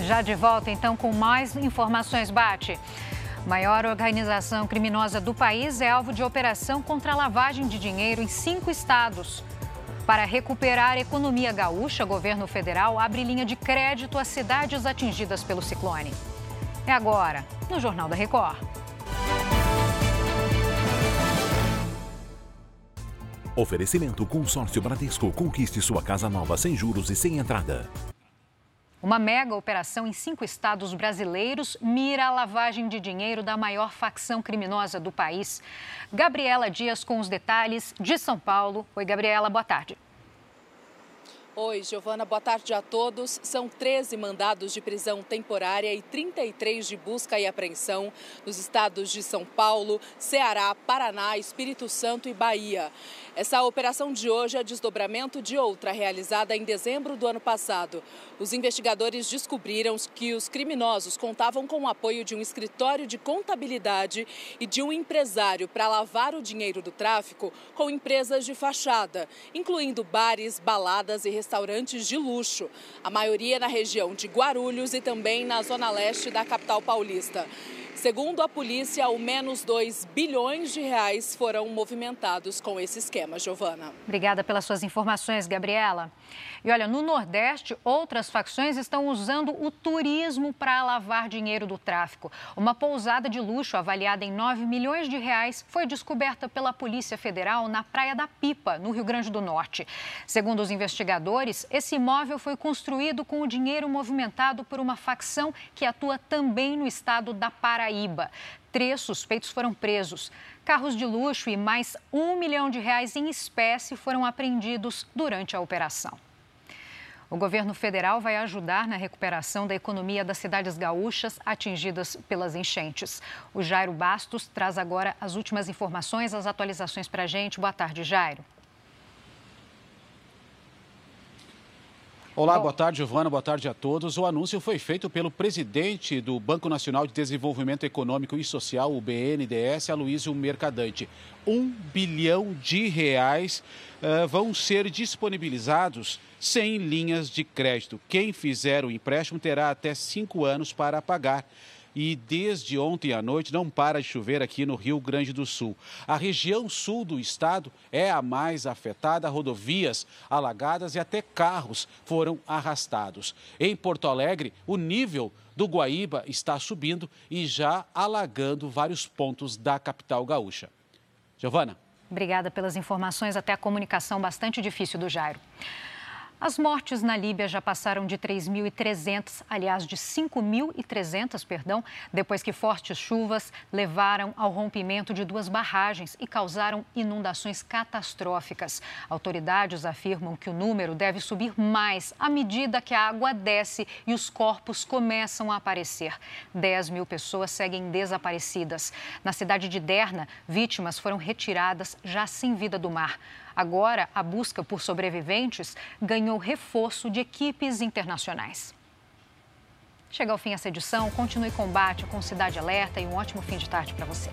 Já de volta, então, com mais informações, Bate. Maior organização criminosa do país é alvo de operação contra a lavagem de dinheiro em cinco estados. Para recuperar a economia gaúcha, o governo federal abre linha de crédito às cidades atingidas pelo ciclone. É agora, no Jornal da Record. Oferecimento Consórcio Bradesco. Conquiste sua casa nova sem juros e sem entrada. Uma mega operação em cinco estados brasileiros mira a lavagem de dinheiro da maior facção criminosa do país. Gabriela Dias com os detalhes de São Paulo. Oi, Gabriela, boa tarde. Oi, Giovana, boa tarde a todos. São 13 mandados de prisão temporária e 33 de busca e apreensão nos estados de São Paulo, Ceará, Paraná, Espírito Santo e Bahia. Essa operação de hoje é desdobramento de outra realizada em dezembro do ano passado. Os investigadores descobriram que os criminosos contavam com o apoio de um escritório de contabilidade e de um empresário para lavar o dinheiro do tráfico com empresas de fachada, incluindo bares, baladas e restaurantes de luxo. A maioria na região de Guarulhos e também na zona leste da capital paulista. Segundo a polícia, ao menos 2 bilhões de reais foram movimentados com esse esquema, Giovana. Obrigada pelas suas informações, Gabriela. E olha, no Nordeste, outras facções estão usando o turismo para lavar dinheiro do tráfico. Uma pousada de luxo avaliada em 9 milhões de reais foi descoberta pela Polícia Federal na Praia da Pipa, no Rio Grande do Norte. Segundo os investigadores, esse imóvel foi construído com o dinheiro movimentado por uma facção que atua também no estado da Paraíba. Paraíba. Três suspeitos foram presos. Carros de luxo e mais um milhão de reais em espécie foram apreendidos durante a operação. O governo federal vai ajudar na recuperação da economia das cidades gaúchas atingidas pelas enchentes. O Jairo Bastos traz agora as últimas informações, as atualizações para a gente. Boa tarde, Jairo. Olá, boa tarde, Giovana, boa tarde a todos. O anúncio foi feito pelo presidente do Banco Nacional de Desenvolvimento Econômico e Social, o BNDES, Aloysio Mercadante. Um bilhão de reais uh, vão ser disponibilizados sem linhas de crédito. Quem fizer o empréstimo terá até cinco anos para pagar e desde ontem à noite não para de chover aqui no Rio Grande do Sul. A região sul do estado é a mais afetada, rodovias alagadas e até carros foram arrastados. Em Porto Alegre, o nível do Guaíba está subindo e já alagando vários pontos da capital gaúcha. Giovana. Obrigada pelas informações, até a comunicação bastante difícil do Jairo. As mortes na Líbia já passaram de 3.300, aliás, de 5.300, perdão, depois que fortes chuvas levaram ao rompimento de duas barragens e causaram inundações catastróficas. Autoridades afirmam que o número deve subir mais à medida que a água desce e os corpos começam a aparecer. 10 mil pessoas seguem desaparecidas. Na cidade de Derna, vítimas foram retiradas já sem vida do mar. Agora, a busca por sobreviventes ganhou reforço de equipes internacionais. Chega ao fim essa edição. Continue combate com Cidade Alerta e um ótimo fim de tarde para você.